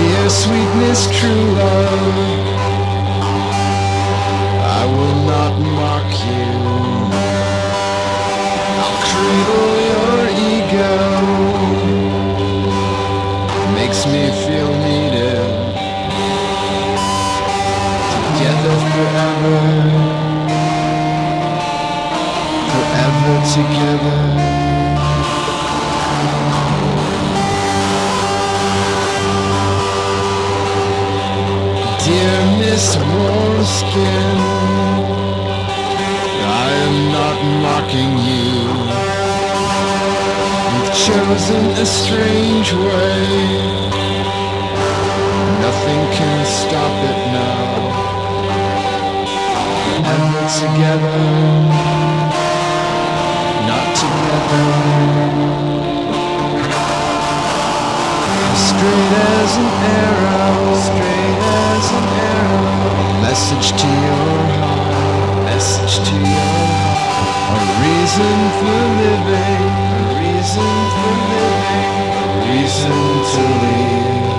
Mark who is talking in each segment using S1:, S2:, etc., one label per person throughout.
S1: Dear sweetness, true love, together. Dear Miss Morskin, I am not mocking you. You've chosen a strange way. Nothing can stop it now. Together, not together. Straight as an arrow, straight as an arrow. A message to your heart, message to your heart. A reason for living, a reason for living, a reason to leave.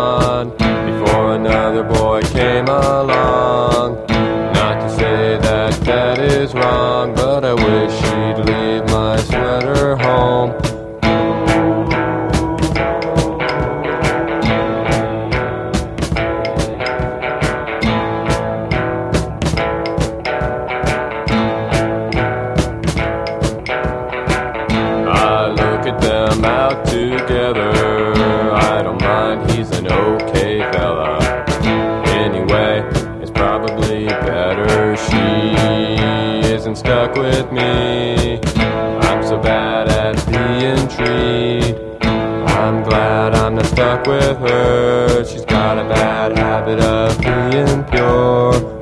S2: on before another boy came along. Not to say that that is wrong, but I wish she'd leave my sweater home. with her. She's got a bad habit of being pure.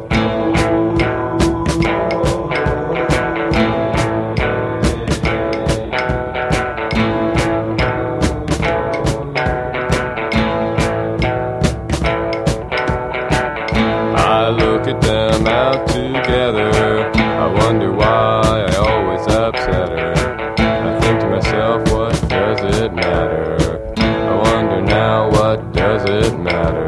S2: I look at them out together. I wonder why I always upset her. I think to myself, what does it matter? now? What does it matter?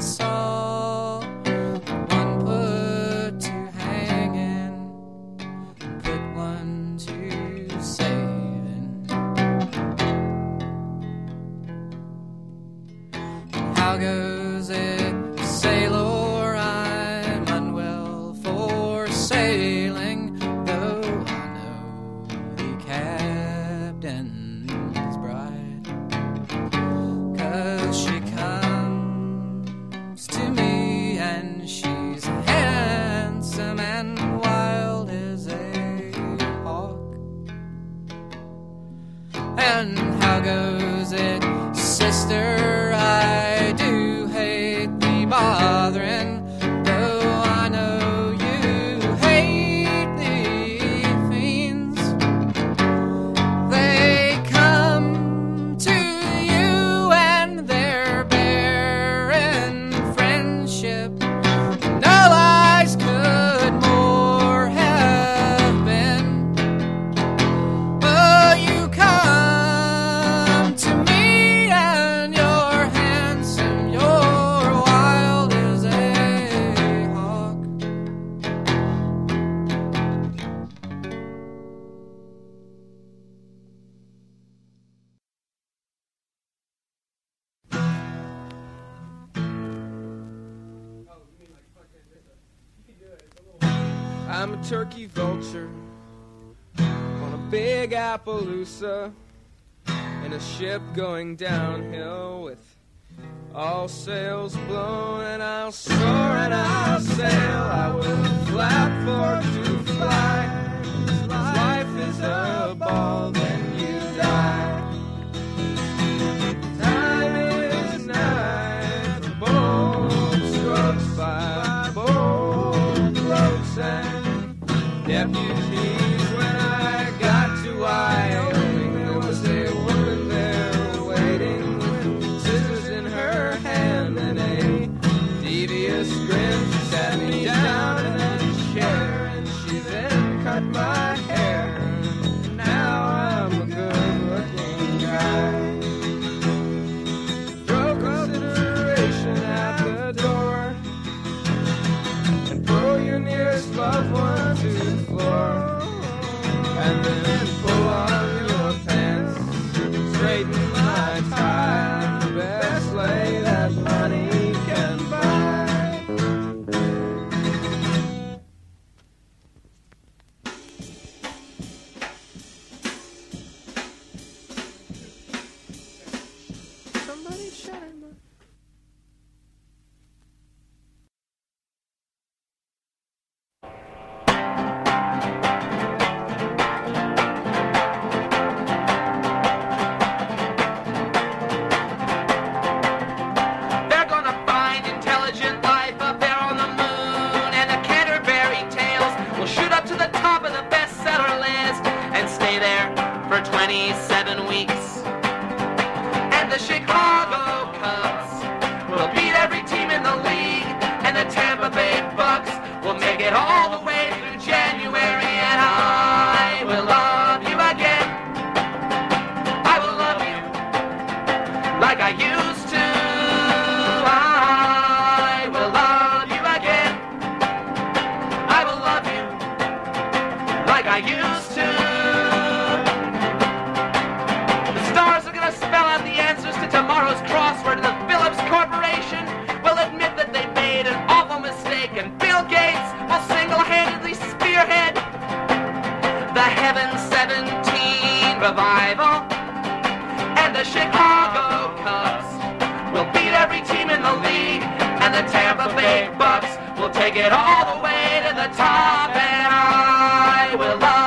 S3: So.
S4: vulture on a big Appaloosa in a ship going downhill with all sails blown. And I'll soar and I'll sail. I will flap for to fly. Life is a ball.
S5: Deputy Chicago Cubs. We'll beat every team in the league, and the Tampa Bay Bucks will
S6: take it all the way to the top, and I will love.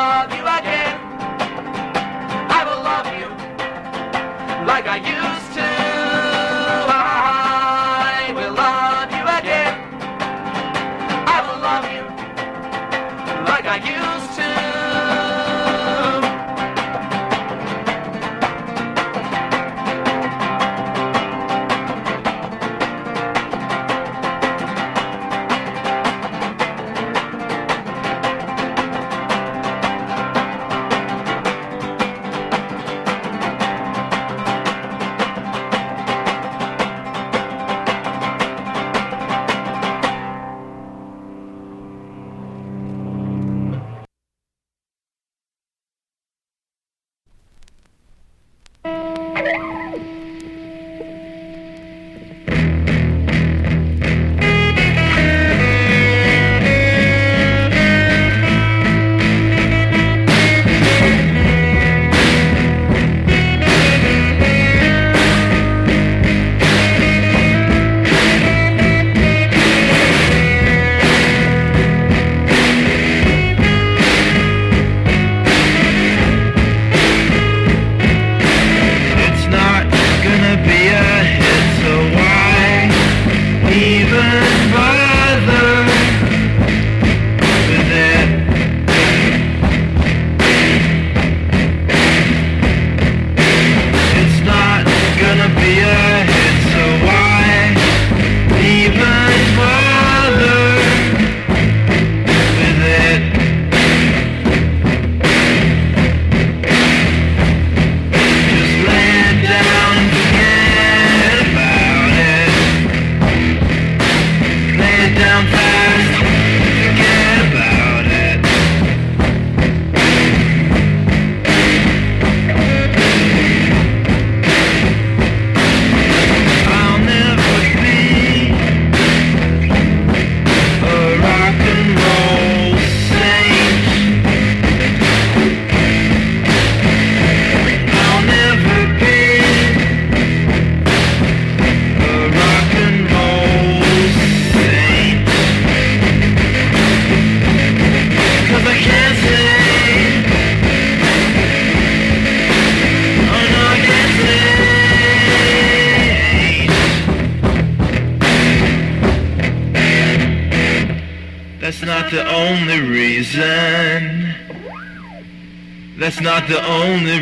S7: the only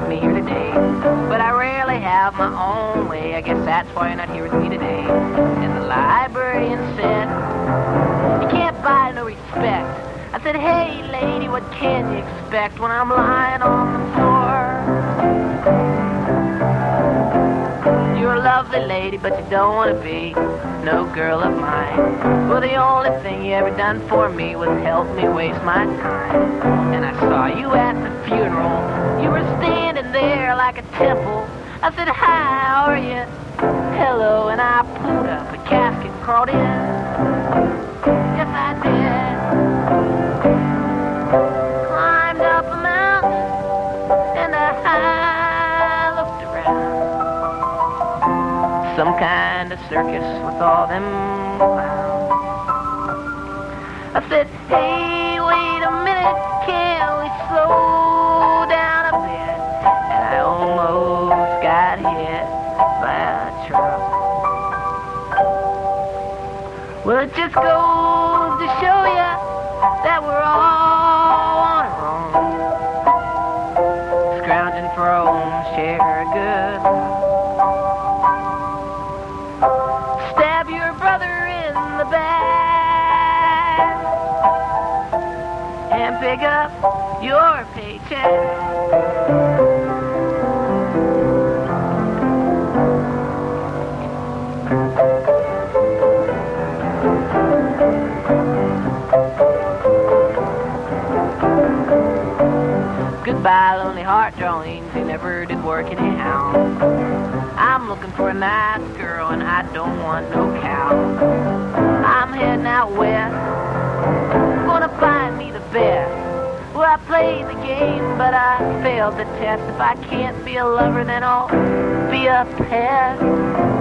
S8: with
S9: me here today. But I rarely have my own way. I guess that's why you're not here with me today. And the librarian said, You can't buy no respect. I said, Hey, lady, what can you expect when I'm lying on the floor? Lovely lady, but you don't want to be no girl of mine. Well, the only thing you ever done for me was help me waste my time. And I saw you at the funeral. You were standing there like a temple. I said, Hi, how are you? Hello, and I pulled up a casket and crawled in. Yes, I did. Of circus with all them clowns. I said, hey, wait a minute, can we slow down a bit? And I almost got hit by a truck. Well, it just goes your paycheck. Goodbye, lonely heart drawings. They never did work anyhow. I'm looking for a nice girl and I don't want no cow. I'm heading out west, gonna find me the best. I played the game, but I failed the test. If I can't be a lover, then I'll be a. Yes,